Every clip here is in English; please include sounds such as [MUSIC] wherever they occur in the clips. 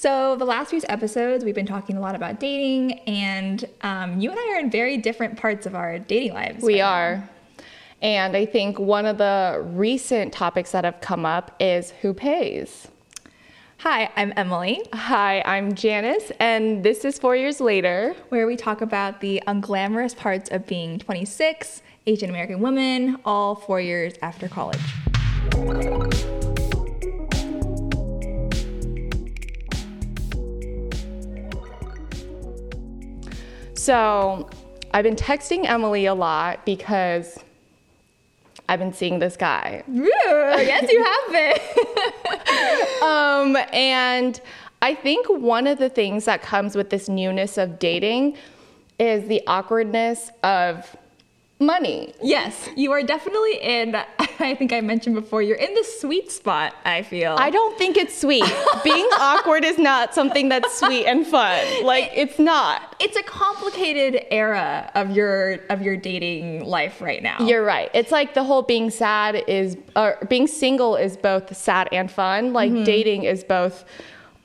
So, the last few episodes, we've been talking a lot about dating, and um, you and I are in very different parts of our dating lives. We right now. are. And I think one of the recent topics that have come up is who pays. Hi, I'm Emily, Hi, I'm Janice, and this is Four Years Later. where we talk about the unglamorous parts of being 26, Asian American woman, all four years after college. So I've been texting Emily a lot because I've been seeing this guy. Ooh, yes, you have been. [LAUGHS] Um, and I think one of the things that comes with this newness of dating is the awkwardness of money. yes, you are definitely in, [LAUGHS] I think I mentioned before, you're in the sweet spot, I feel. I don't think it's sweet. [LAUGHS] Being awkward is not something that's sweet and fun. Like it's not. it's a complicated era of your of your dating life right now. You're right. It's like the whole being sad is or being single is both sad and fun. Like mm-hmm. dating is both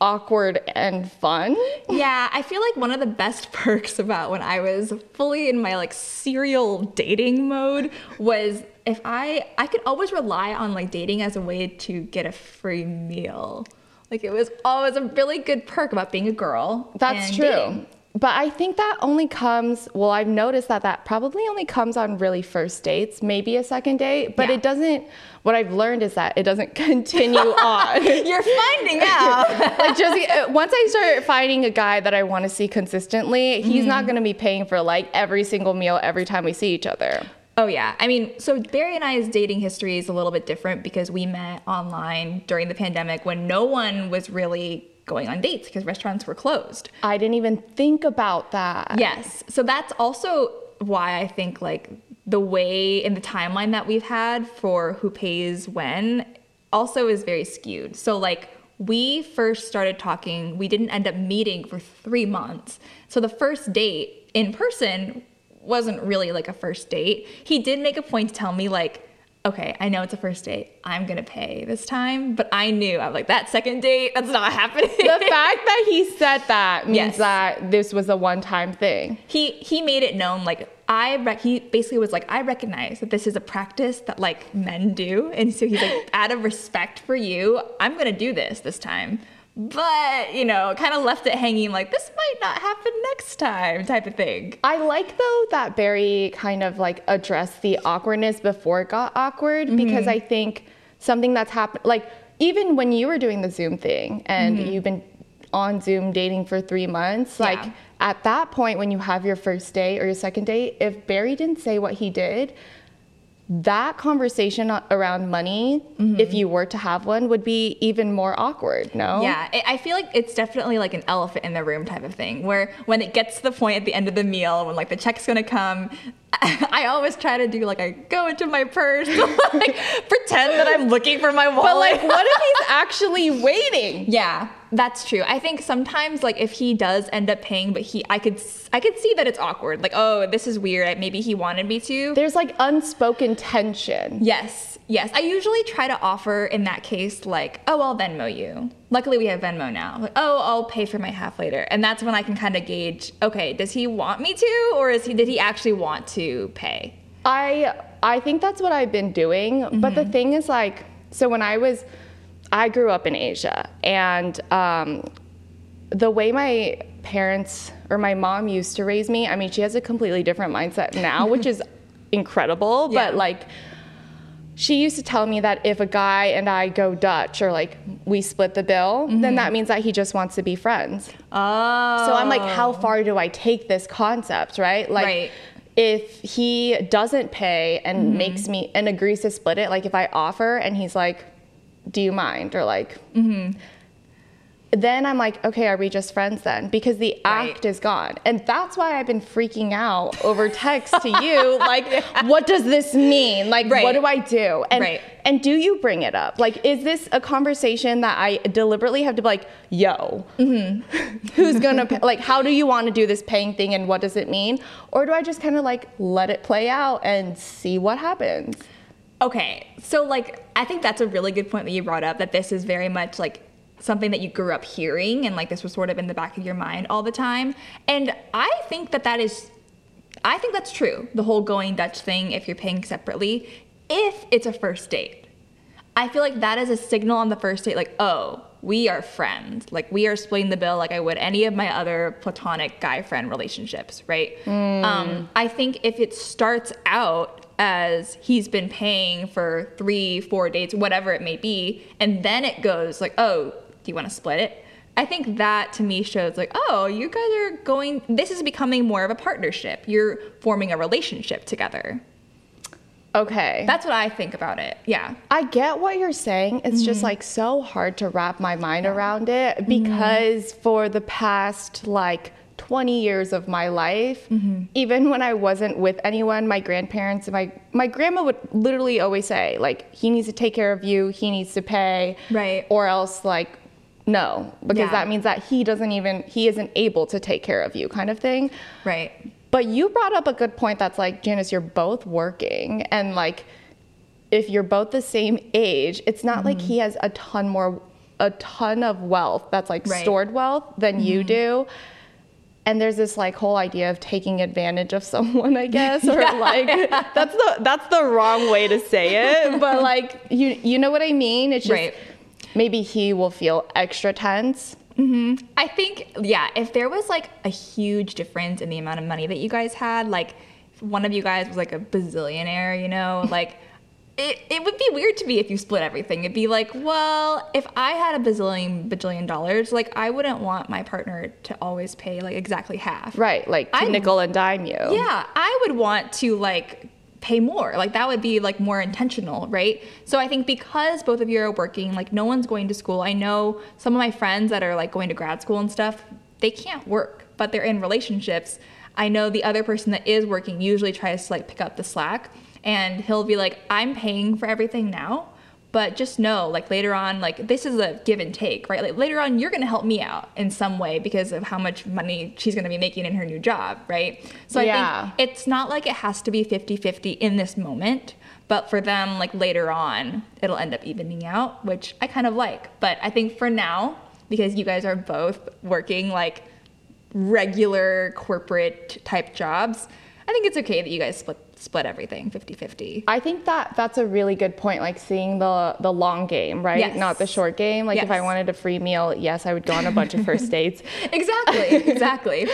awkward and fun. yeah, I feel like one of the best [LAUGHS] perks about when I was fully in my like serial dating mode was if I I could always rely on like dating as a way to get a free meal. Like it was always a really good perk about being a girl. That's true. dating. But I think that only comes, well, I've noticed that that probably only comes on really first dates, maybe a second date, but Yeah. it doesn't, what I've learned is that it doesn't [LAUGHS] continue on. [LAUGHS] You're finding out. [LAUGHS] like just uh, once I start finding a guy that I want to see consistently, he's Mm-hmm. not going to be paying for like every single meal every time we see each other. Oh yeah. I mean, so Barry and I's dating history is a little bit different because we met online during the pandemic when no one was really going on dates because restaurants were closed. I didn't even think about that. Yes. So that's also why I think like the way in the timeline that we've had for who pays when also is very skewed. So like we first started talking, we didn't end up meeting for 3 months. So the first date in person wasn't really like a first date. He did make a point to tell me like Okay, I know it's a first date. I'm gonna pay this time, but I knew I was like that second date. That's not happening. The fact that he said that means Yes. that this was a one-time thing. he he made it known like I rec- he basically was like I recognize that this is a practice that like men do and so he's like out of respect for you I'm going to do this this time but you know kind of left it hanging like this might not happen next time type of thing I like though that Barry kind of like addressed the awkwardness before it got awkward Mm-hmm. because I think something that's happened like even when you were doing the Zoom thing and you've been on Zoom dating for three months, like Mm-hmm. Yeah. at that point when you have your first date or your second date, if Barry didn't say what he did, that conversation around money, Mm-hmm. if you were to have one, would be even more awkward. No. Yeah, I I feel like it's definitely like an elephant in the room type of thing, where when it gets to the point at the end of the meal, when like the check's gonna come, [LAUGHS] I always try to do like I go into my purse, [LAUGHS] like pretend that I'm looking for my wallet. But like, what if he's [LAUGHS] actually waiting? Yeah, that's true. I think sometimes like if he does end up paying, but he I could I could see that it's awkward. Like, oh, this is weird. Maybe he wanted me to. There's like unspoken tension. Yes, yes. I usually try to offer in that case like, oh, I'll Venmo you. Luckily, we have Venmo now. Like, oh, I'll pay for my half later, and that's when I can kind of gauge. Okay, does he want me to, or is he did he actually want to pay? I I think that's what I've been doing. But the thing is like so when I was I grew up in Asia and um, the way my parents or my mom used to raise me, I mean she has a completely different mindset now, which [LAUGHS] is incredible, Yeah. but like she used to tell me that if a guy and I go Dutch or like we split the bill, then mm-hmm. that means that he just wants to be friends. Oh, So I'm like, how oh. far do I take this concept, right? Like, Right. if he doesn't pay and mm-hmm. makes me and agrees to split it, like if I offer and he's like, do you mind? Or like, mm-hmm. Then I'm like, okay, are we just friends then? Because the Right. act is gone. And that's why I've been freaking out over text to [LAUGHS] you. Like, what does this mean? Like, Right. what do I do? And, Right. and do you bring it up? Like, is this a conversation that I deliberately have to be like, yo, mm-hmm. [LAUGHS] who's gonna pay? like, how do you want to do this paying thing and what does it mean? Or do I just kind of like let it play out and see what happens? Okay, so like I think that's a really good point that you brought up that this is very much like something that you grew up hearing and like this was sort of in the back of your mind all the time. And I think that that is I think that's true. The whole going Dutch thing if you're paying separately if it's a first date. I feel like that is a signal on the first date like, "Oh, we are friends. Like we are splitting the bill like I would any of my other platonic guy friend relationships, right? Mm. Um, I think if it starts out as he's been paying for three, four dates, whatever it may be, and then it goes like, oh, do you want to split it? I think that to me shows like, oh, you guys are going, this is becoming more of a partnership. You're forming a relationship together. Okay. That's what I think about it. Yeah. I get what you're saying. It's mm-hmm. just like so hard to wrap my mind yeah. around it mm-hmm. because mm-hmm. for the past like 20 years of my life, mm-hmm. even when I wasn't with anyone, my grandparents and my my grandma would literally always say like he needs to take care of you, he needs to pay. Right. Or else like no, because yeah. that means that he doesn't even he isn't able to take care of you kind of thing. Right. But you brought up a good point that's like, Janice, you're both working and like if you're both the same age, it's not mm-hmm. like he has a ton more a ton of wealth that's like right. stored wealth than mm-hmm. you do. And there's this like whole idea of taking advantage of [LAUGHS] someone, I guess, [LAUGHS] or yeah. like that's the that's the wrong way to say it, [LAUGHS] but like you you know what I mean? It's just right. Maybe he will feel extra tense Mm-hmm. I think, yeah, if there was like a huge difference in the amount of money that you guys had, like one of you guys was like a bazillionaire, you know, [LAUGHS] like it, it would be weird to me if you split everything. It'd be like, well, if I had a bazillion bajillion dollars, like I wouldn't want my partner to always pay like exactly half. Right, like to I, nickel and dime you. Yeah, I would want to like pay more. Like that would be like more intentional, right? So I think because both of you are working, like no one's going to school. I know some of my friends that are like going to grad school and stuff, they can't work, but they're in relationships. I know the other person that is working usually tries to like pick up the slack and he'll be like, I'm paying for everything now but just know like later on like this is a give and take right? Like later on you're going to help me out in some way because of how much money she's going to be making in her new job right? So yeah. i think it's not like it has to be 50-50 in this moment but for them like later on it'll end up evening out which i kind of like. But i think for now because you guys are both working like regular corporate type jobs i think it's okay that you guys split split everything 50-50 i think that that's a really good point like seeing the the long game right? Yes. not the short game. Like yes. if i wanted a free meal yes i would go on a bunch of [LAUGHS] first dates. Exactly [LAUGHS] exactly.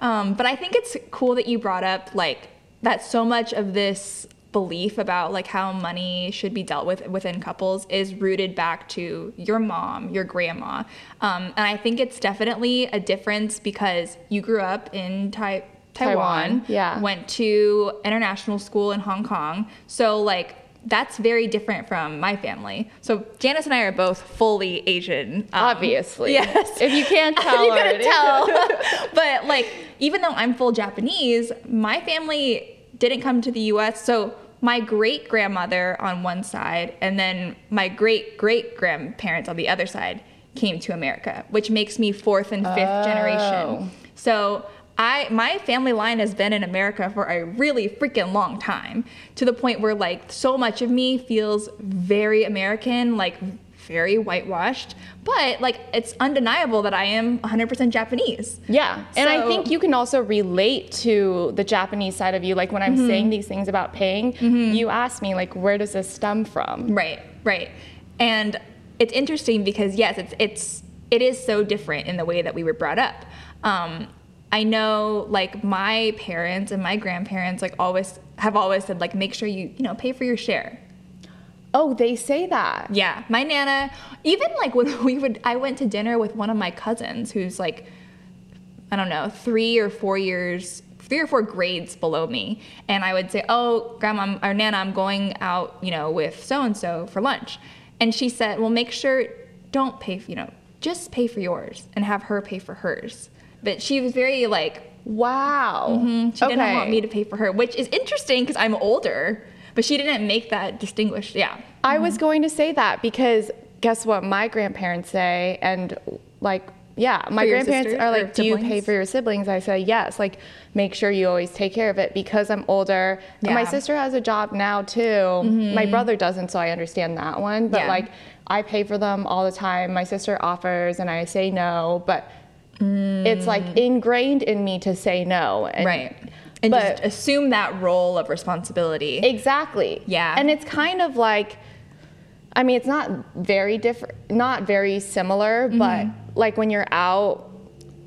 Um, but i think it's cool that you brought up like that so much of this belief about like how money should be dealt with within couples is rooted back to your mom, your grandma, um, and I think it's definitely a difference because you grew up in type Taiwan, Taiwan, yeah. went to international school in Hong Kong. So like that's very different from my family. So Janice and I are both fully Asian. Um, Obviously. Yes. If you can't [LAUGHS] tell. you couldn't tell. [LAUGHS] but like even though I'm full Japanese, my family didn't come to the US. So my great grandmother on one side and then my great great grandparents on the other side came to America, which makes me fourth and fifth oh. generation. So I my family line has been in America for a really freaking long time to the point where like so much of me feels very American, like very whitewashed, but like it's undeniable that I am 100% Japanese. Yeah. And I think you can also relate to the Japanese side of you. Like when I'm mm-hmm. saying these things about paying, mm-hmm. you ask me like where does this stem from? Right. Right. And it's interesting because yes, it's it's it is so different in the way that we were brought up. Um, I know like my parents and my grandparents like always have always said like make sure you you know pay for your share. Oh, they say that. Yeah, my nana even like when [LAUGHS] we would I went to dinner with one of my cousins who's like I don't know, 3 or 4 years three or four grades below me and I would say, "Oh, grandma or nana, I'm going out, you know, with so and so for lunch." And she said, "Well, make sure don't pay, you know, just pay for yours and have her pay for hers." But she was very like, wow. Mm-hmm. She okay. didn't want me to pay for her, which is interesting because I'm older. But she didn't make that distinguish. Yeah. I mm-hmm. was going to say that because guess what my grandparents say and like yeah, my grandparents are like, "Do you pay for your siblings?" I say, "Yes." Like, make sure you always take care of it because I'm older. Yeah. my sister has a job now too. Mm-hmm. My brother doesn't, so I understand that one. But yeah. like, I pay for them all the time. My sister offers and I say no, but it's like ingrained in me to say no. And, Right. And But- just assume that role of responsibility. Exactly. Yeah. And it's kind of like, I mean, it's not very different, not very similar, Mm-hmm. but like when you're out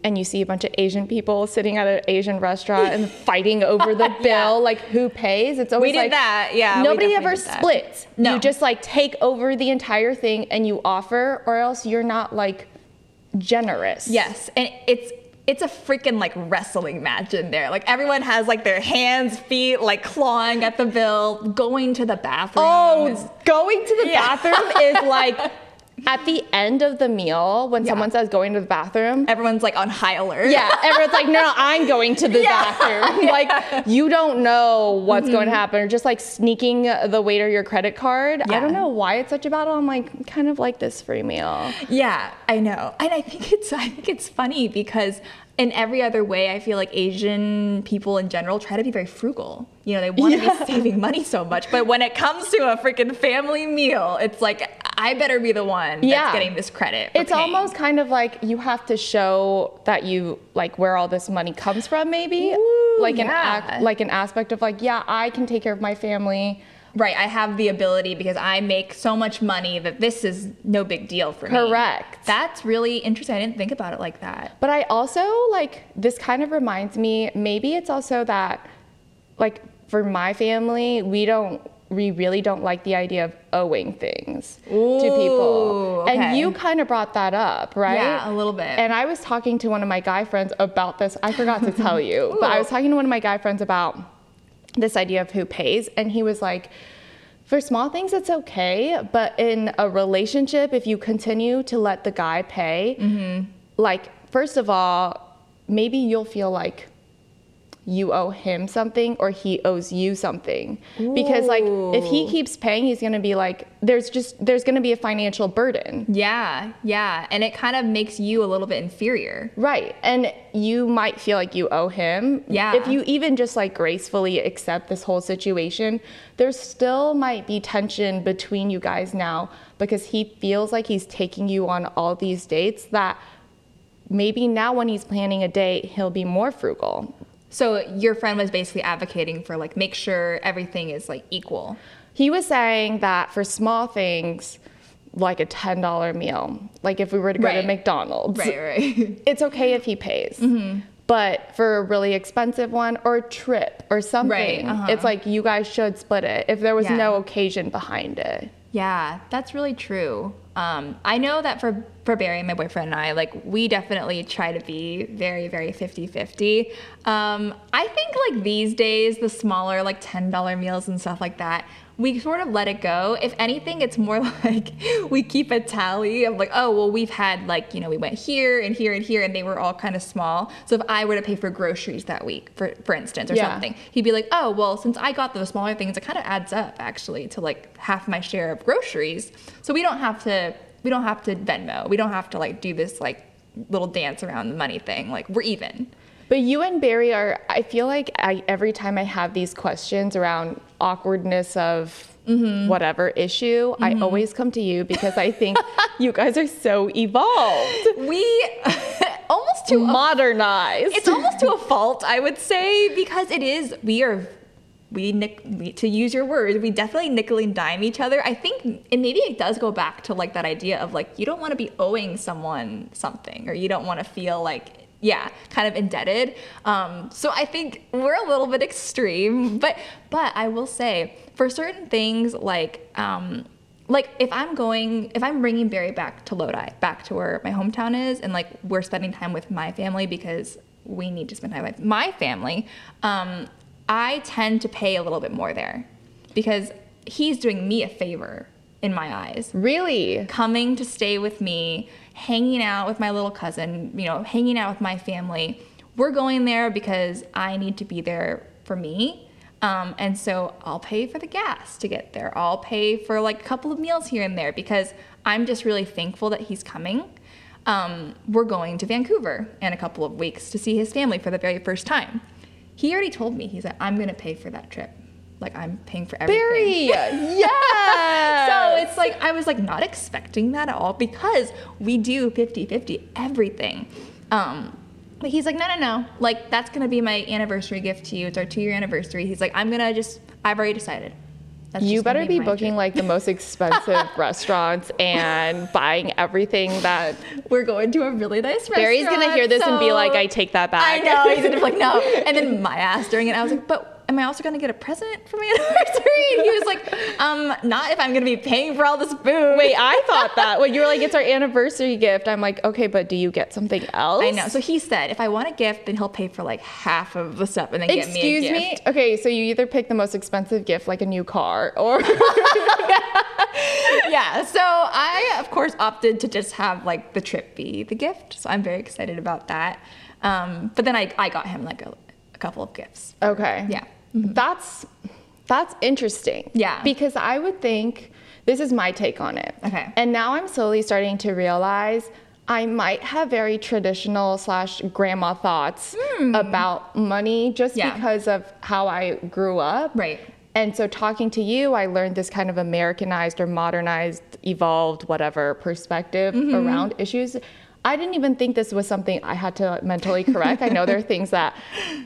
and you see a bunch of Asian people sitting at an Asian restaurant and [LAUGHS] fighting over the [LAUGHS] bill, like who pays? It's always we did like that, yeah, Nobody ever splits. No. You just like take over the entire thing and you offer, or else you're not like generous. Yes, and it's it's a freaking like wrestling match in there. Like everyone has like their hands, feet, like clawing at the bill, going to the bathroom. Oh, going to the Yeah. bathroom is like [LAUGHS] at the end of the meal when Yeah. someone says going to the bathroom. everyone's like on high alert. Yeah, everyone's like, no, no, I'm going to the [LAUGHS] Yeah. bathroom. [LAUGHS] Like, you don't know what's mm-hmm. going to happen. Or just like sneaking the waiter your credit card. I don't know why it's such a battle. I'm like, kind of like this free meal. Yeah, I know. And I think it's I think it's funny because in every other way I feel like Asian people in general try to be very frugal. You know, they want to [LAUGHS] Yeah. be saving money so much, but when it comes to a freaking family meal, it's like I better be the one that's getting this credit. It's paying. almost kind of like you have to show that you like where all this money comes from, maybe. Ooh, like an yeah. ac- like an aspect of like, yeah, I can take care of my family. Right, I have the ability because I make so much money that this is no big deal for me. Correct. That's really interesting. I didn't think about it like that. But I also like this kind of reminds me maybe it's also that like for my family, we don't we really don't like the idea of owing things to people. Okay. And you kind of brought that up, right? Yeah, a little bit. And I was talking to one of my guy friends about this. I forgot to tell you, [LAUGHS] but I was talking to one of my guy friends about this idea of who pays and he was like for small things it's okay but in a relationship if you continue to let the guy pay Mm-hmm. like first of all maybe you'll feel like you owe him something or he owes you something because like if he keeps paying he's going to be like there's just there's going to be a financial burden Yeah, yeah. And it kind of makes you a little bit inferior. Right. And you might feel like you owe him. Yeah. If you even just like gracefully accept this whole situation, there still might be tension between you guys now because he feels like he's taking you on all these dates that maybe now when he's planning a date, he'll be more frugal. So your friend was basically advocating for like make sure everything is like equal. He was saying that for small things, like a $10 meal, like if we were to go to McDonald's, Right, right. [LAUGHS] it's okay if he pays. But for a really expensive one or a trip or something, uh-huh. it's like you guys should split it if there was Yeah. no occasion behind it. Yeah, that's really true. Um, I know that for for Barry, my boyfriend and I, like we definitely try to be very, very 50-50. Um, I think like these days, the smaller like $10 meals and stuff like that, we sort of let it go. If anything, it's more [LAUGHS] like we keep a tally of like, oh, well, we've had like, you know, we went here and here and here and they were all kind of small. So if I were to pay for groceries that week, for, for instance, or Yeah. something, he'd be like, oh, well, since I got those smaller things, it kind of adds up actually to like half my share of groceries. So we don't have to, we don't have to Venmo. We don't have to like do this like little dance around the money thing. Like we're even. But you and Barry are, I feel like I, every time I have these questions around awkwardness of Mm-hmm. whatever issue, I always come to you because I think you guys are so evolved, We [LAUGHS] almost to a modernized. it's almost to a fault, I would say, because it is we are we nick we, to use your word, we definitely nickel and dime each other. I think and maybe it does go back to like that idea of like you don't want to be owing someone something or you don't want to feel like yeah, kind of indebted. Um, so I think we're a little bit extreme, but but I will say for certain things like um, like if I'm going, if I'm bringing Barry back to Lodi, back to where my hometown is, and like we're spending time with my family because we need to spend time with my family, um, I tend to pay a little bit more there because he's doing me a favor in my eyes really? coming to stay with me, hanging out with my little cousin, you know, hanging out with my family. We're going there because I need to be there for me. Um, and so I'll pay for the gas to get there. I'll pay for like a couple of meals here and there because I'm just really thankful that he's coming. Um, we're going to Vancouver in a couple of weeks to see his family for the very first time. He already told me, he said, I'm going to pay for that trip. Like I'm paying for everything. Barry, yeah. [LAUGHS] So it's like I was like not expecting that at all because we do 50-50 everything. Um but he's like, no, no, no. Like that's gonna be my anniversary gift to you. It's our two-year anniversary. He's like, I'm gonna just. I've already decided. That's you better be booking gift." like the most expensive [LAUGHS] restaurants and buying everything that We're going to a really nice restaurant. Barry's gonna hear this and be like, I take that back. I know. He's gonna be like, no. [LAUGHS] And then my ass during it, I was like, but am I also gonna get a present for my [LAUGHS] anniversary? And he was like, um, not if I'm gonna be paying for all this food. Wait, I thought that. When you were like, it's our anniversary gift, I'm like, okay, but do you get something else? I know. So he said, if I want a gift, then he'll pay for like half of the stuff and then get me a Excuse gift. me? Okay, so you either pick the most expensive gift, like a new car, or [LAUGHS] [LAUGHS] yeah. So I, of course, opted to just have like the trip be the gift. So I'm very excited about that. Um, but then I, I got him like a, a couple of gifts. okay, Yeah. That's that's interesting. Yeah. because I would think this is my take on it. Okay. and now I'm slowly starting to realize. I might have very traditional slash grandma thoughts about money just. Yeah. because of how I grew up. Right. And so talking to you, I learned this kind of Americanized or modernized, evolved, whatever perspective Mm-hmm. around issues. I didn't even think this was something I had to mentally correct. I know there are [LAUGHS] things that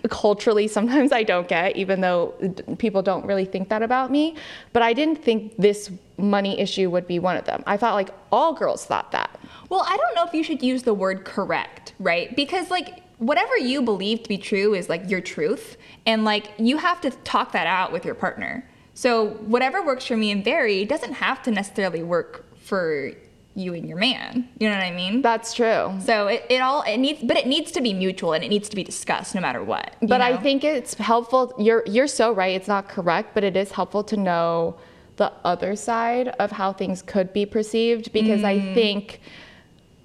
culturally sometimes I don't get, even though people don't really think that about me. But I didn't think this money issue would be one of them. I thought like all girls thought that. Well, I don't know if you should use the word correct, right? Because like whatever you believe to be true is like your truth, and like you have to talk that out with your partner. So whatever works for me and Barry doesn't have to necessarily work for you and your man. You know what I mean? That's true. so it, it all it needs, but it needs to be mutual and it needs to be discussed no matter what. But I think it's helpful. You're you're so right. It's not correct, but it is helpful to know the other side of how things could be perceived because I mm-hmm. think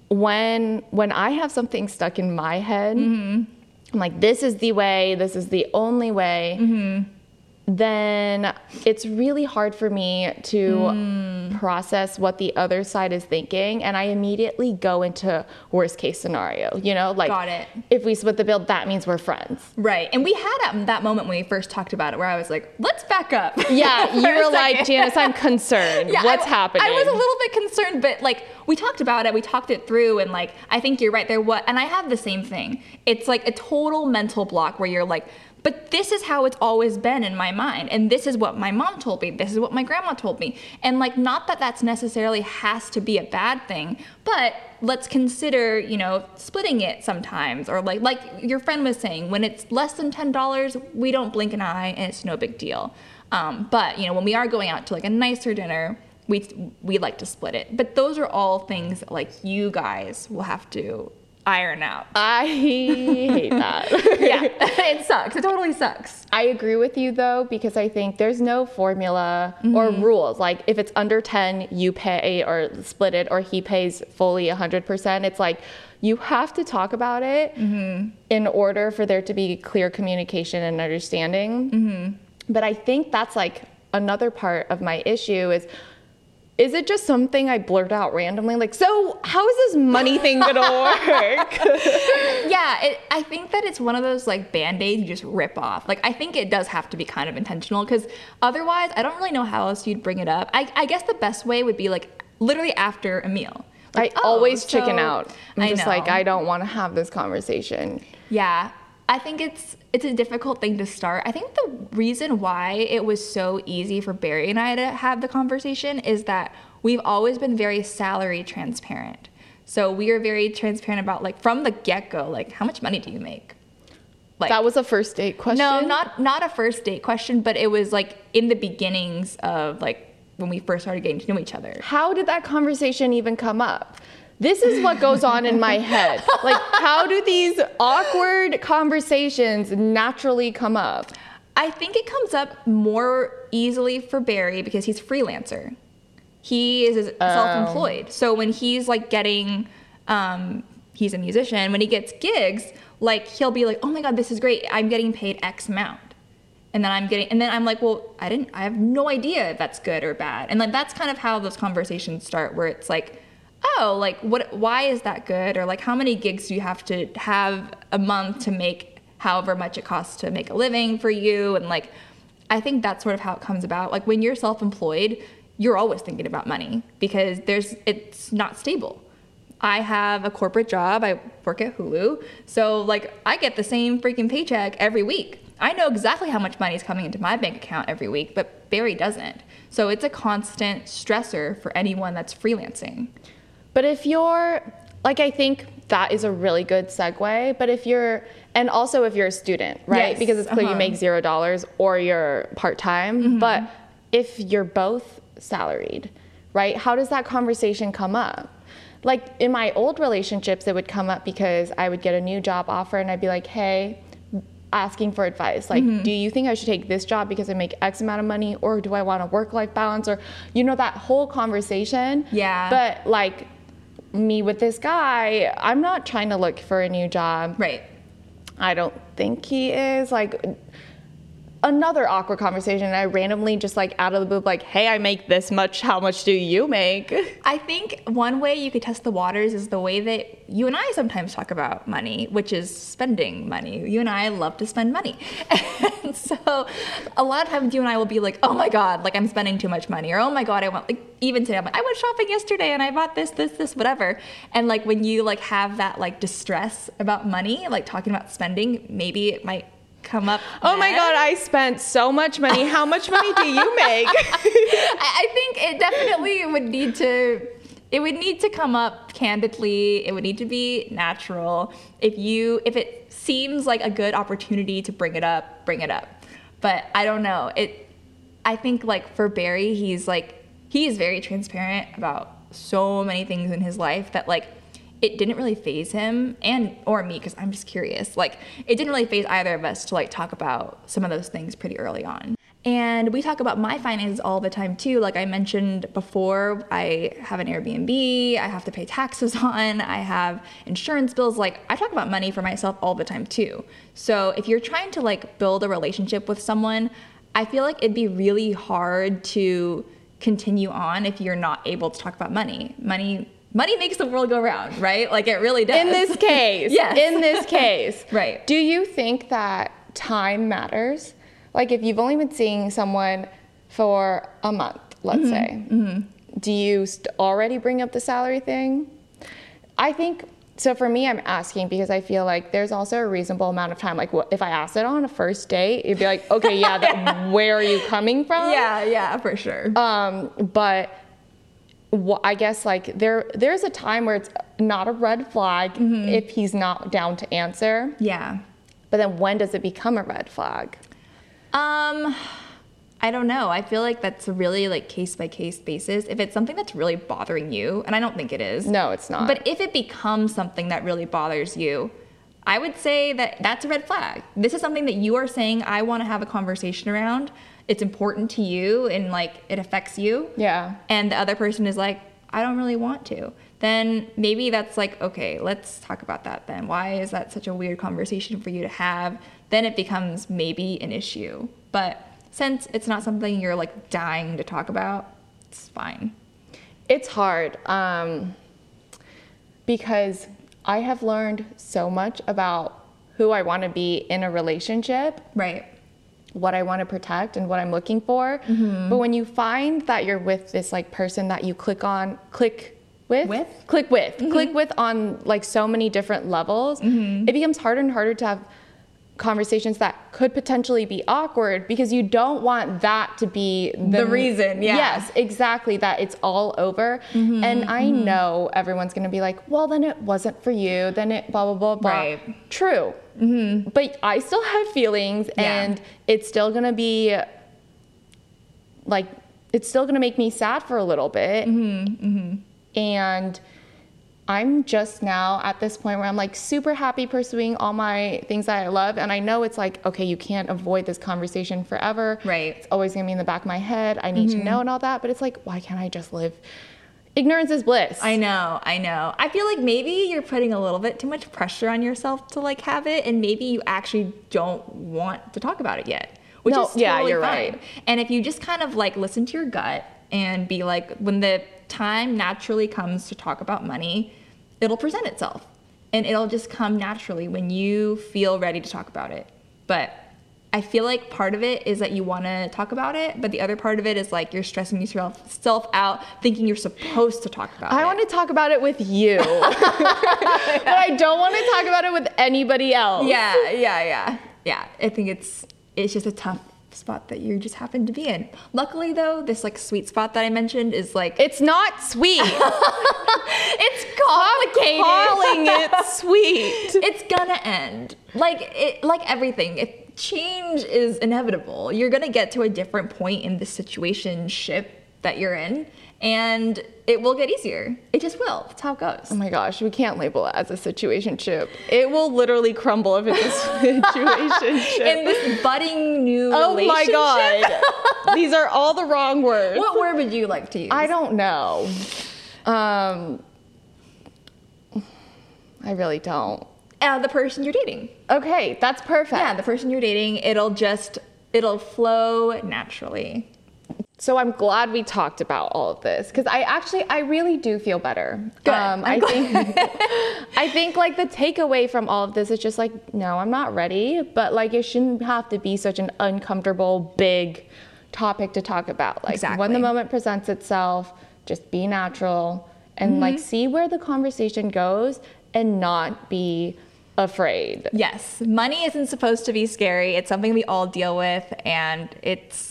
when when I have something stuck in my head, mm-hmm. I'm like, this is the way. This is the only way. Mm-hmm. Then it's really hard for me to hmm. process what the other side is thinking, and I immediately go into worst case scenario. You know, like Got it. if we split the bill, that means we're friends. Right. And we had at that moment when we first talked about it where I was like, let's back up. Yeah, you [LAUGHS] were like. Janice, I'm concerned. Yeah, What's I, happening? I was a little bit concerned, but like we talked about it, we talked it through, and like I think you're right there. What and I have the same thing. It's like a total mental block where you're like, but this is how it's always been in my mind, and this is what my mom told me, this is what my grandma told me, and like not that that's necessarily has to be a bad thing, but let's consider you know splitting it sometimes, or like like your friend was saying, when it's less than ten dollars, we don't blink an eye, and it's no big deal. Um, but you know when we are going out to like a nicer dinner we we like to split it. But those are all things like you guys will have to iron out. I hate that. [LAUGHS] yeah, [LAUGHS] it sucks. It totally sucks. I agree with you though, because I think there's no formula or Mm-hmm. rules. Like if it's under 10, you pay or split it, or he pays fully 100%. It's like you have to talk about it Mm-hmm. in order for there to be clear communication and understanding. Mm-hmm. But I think that's like another part of my issue is is it just something I blurt out randomly? Like, so how is this money thing gonna work? [LAUGHS] Yeah, it, I think that it's one of those like band aids you just rip off. Like I think it does have to be kind of intentional because otherwise, I don't really know how else you'd bring it up. I, I guess the best way would be like literally after a meal. I oh, always chicken out. I'm I just like. I don't want to have this conversation. Yeah. I think it's it's a difficult thing to start. I think the reason why it was so easy for Barry and I to have the conversation is that we've always been very salary transparent. So we are very transparent about like from the get-go like how much money do you make? Like That was a first date question. No, not not a first date question, but it was like in the beginnings of like when we first started getting to know each other. How did that conversation even come up? This is what goes on in my head. Like, how do these awkward conversations naturally come up? I think it comes up more easily for Barry because he's freelancer. He is self-employed. So when he's like getting, um, he's a musician. When he gets gigs, like he'll be like, "Oh my god, this is great! I'm getting paid X amount," and then I'm getting, and then I'm like, "Well, I didn't. I have no idea if that's good or bad." And like that's kind of how those conversations start, where it's like, "Oh, like what? Why is that good?" Or like, "How many gigs do you have to have a month to make however much it costs to make a living for you?" And like. I think that's sort of how it comes about. Like when you're self-employed, you're always thinking about money because there's it's not stable. I have a corporate job. I work at Hulu. So like I get the same freaking paycheck every week. I know exactly how much money is coming into my bank account every week, but Barry doesn't. So it's a constant stressor for anyone that's freelancing. But if you're like I think that is a really good segue, but if you're and also if you're a student, right? Yes, Because it's clear uh-huh. you make 0 dollars or you're part-time, but if you're both salaried, right? How does that conversation come up? Like in my old relationships it would come up because I would get a new job offer and I'd be like, "Hey, asking for advice like Mm-hmm. do you think i should take this job because i make x amount of money or do i want a work life balance or you know that whole conversation Yeah. but like me with this guy i'm not trying to look for a new job Right. i don't think he is like another awkward conversation and i randomly just like out of the blue like hey i make this much how much do you make [LAUGHS] I think one way you could test the waters is the way that you and I sometimes talk about money, which is spending money. You and I love to spend money. [LAUGHS] And so a lot of times you and I will be like, oh my God, like I'm spending too much money. Or oh my God, I want, like even today, I'm like, I went shopping yesterday and I bought this, this, this, whatever. And like when you like have that like distress about money, like talking about spending, maybe it might come up. oh my god i spent so much money how much money do you [LAUGHS] make I I think it definitely would need to it would need to come up candidly. It would need to be natural. If you if it seems like a good opportunity to bring it up, bring it up. But I don't know. It I think like for Barry, he's like he is very transparent about so many things in his life that like it didn't really faze him and or me because I'm just curious. Like it didn't really faze either of us to like talk about some of those things pretty early on. And we talk about my finances all the time too. Like I mentioned before, I have an Airbnb, I have to pay taxes [LAUGHS] on, I have insurance bills. Like I talk about money for myself all the time too. So if you're trying to like build a relationship with someone, I feel like it'd be really hard to continue on if you're not able to talk about money. Money money makes the world go round, right? Like it really does. in this [LAUGHS] case Yes. in this [LAUGHS] case Right. do you think that time matters like if you've only been seeing someone for a month let's say do you st- already bring up the salary thing i think so for me i'm asking because i feel like there's also a reasonable amount of time like what, if i asked it on a first date it'd be like okay yeah that, [LAUGHS] where are you coming from yeah, yeah, for sure. um, but I guess like there there's a time where it's not a red flag if he's not down to answer. yeah. But then when does it become a red flag? Um, I don't know. I feel like that's a really like case by case basis. If it's something that's really bothering you, and I don't think it is. No, it's not. But if it becomes something that really bothers you, I would say that that's a red flag. This is something that you are saying I want to have a conversation around. It's important to you and like it affects you. yeah. And the other person is like, I don't really want to. Then maybe that's like, okay, let's talk about that then. Why is that such a weird conversation for you to have? Then it becomes maybe an issue. But since it's not something you're like dying to talk about, it's fine. It's hard um, because I have learned so much about who I want to be in a relationship Right. What I want to protect and what I'm looking for. Mm-hmm. But when you find that you're with this like person that you click on, click with, With? Mm-hmm. click with, click with on like so many different levels, it becomes harder and harder to have conversations that could potentially be awkward because you don't want that to be the, The reason, yeah. Yes, exactly. That it's all over. Mm-hmm, and I mm-hmm. know everyone's going to be like, well, then it wasn't for you. Then it blah, blah, blah, blah. Right. True. Mm-hmm. But I still have feelings Yeah. and it's still going to be like, it's still going to make me sad for a little bit. Mm-hmm, and I'm just now at this point where I'm like super happy pursuing all my things that I love. And I know it's like, okay, you can't avoid this conversation forever. Right. It's always gonna be in the back of my head. I need to mm-hmm. know and all that. But it's like, why can't I just live? Ignorance is bliss. I know, I know. I feel like maybe you're putting a little bit too much pressure on yourself to like have it, and maybe you actually don't want to talk about it yet. Which No, is yeah, you're fine. right. And if you just kind of like listen to your gut and be like, when the time naturally comes to talk about money, it'll present itself, and it'll just come naturally when you feel ready to talk about it. But I feel like part of it is that you want to talk about it, but the other part of it is like you're stressing yourself out, thinking you're supposed to talk about I it. I want to talk about it with you, [LAUGHS] but I don't want to talk about it with anybody else. Yeah, yeah, yeah, yeah. I think it's it's just a tough spot that you just happen to be in. Luckily, though, this like sweet spot that I mentioned is like It's not sweet. [LAUGHS] it's complicated. Calling it [LAUGHS] sweet. it's gonna end like it like everything if change is inevitable you're gonna get to a different point in the situation ship that you're in and it will get easier it just will that's how it goes Oh my gosh, we can't label it as a situation ship. It will literally crumble if it's a [LAUGHS] situation ship. in this budding new oh my god. These are all the wrong words. what word would you like to use I don't know. Um I really don't. uh, the person you're dating Okay, that's perfect. yeah the person you're dating it'll just it'll flow naturally So I'm glad we talked about all of this because I actually I really do feel better. Good. Um, I think [LAUGHS] I think like the takeaway from all of this is just like no, I'm not ready, but like it shouldn't have to be such an uncomfortable big topic to talk about. Like when the moment presents itself, just be natural and like Mm-hmm. see where the conversation goes and not be afraid. Yes, money isn't supposed to be scary. It's something we all deal with, and it's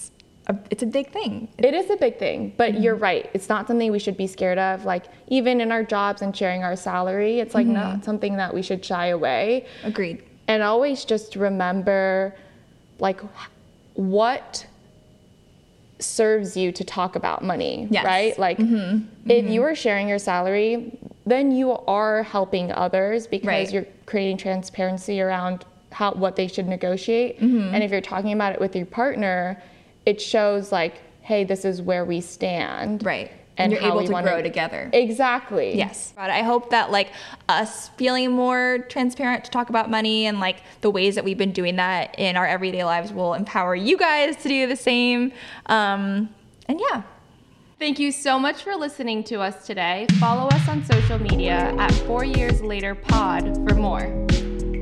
a, it's a big thing. It is a big thing, but Mm-hmm. you're right. It's not something we should be scared of. Like even in our jobs and sharing our salary, it's like Mm-hmm. not something that we should shy away. Agreed. And always just remember like what serves you to talk about money, Yes. Mm-hmm. right? Like if you are sharing your salary, then you are helping others because Right. you're creating transparency around how what they should negotiate. Mm-hmm. And if you're talking about it with your partner, it shows like, hey, this is where we stand. Right. And And you're able to wanna- grow together. Exactly. Yes. But I hope that like us feeling more transparent to talk about money and like the ways that we've been doing that in our everyday lives will empower you guys to do the same. Um, and yeah. Thank you so much for listening to us today. Follow us on social media at Four Years Later Pod for more.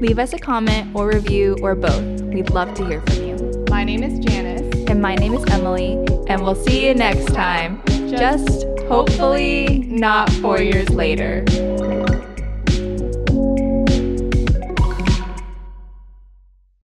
Leave us a comment or review or both. We'd love to hear from you. My name is Janice. And my name is Emily, and we'll see you next time. Just hopefully not four years later.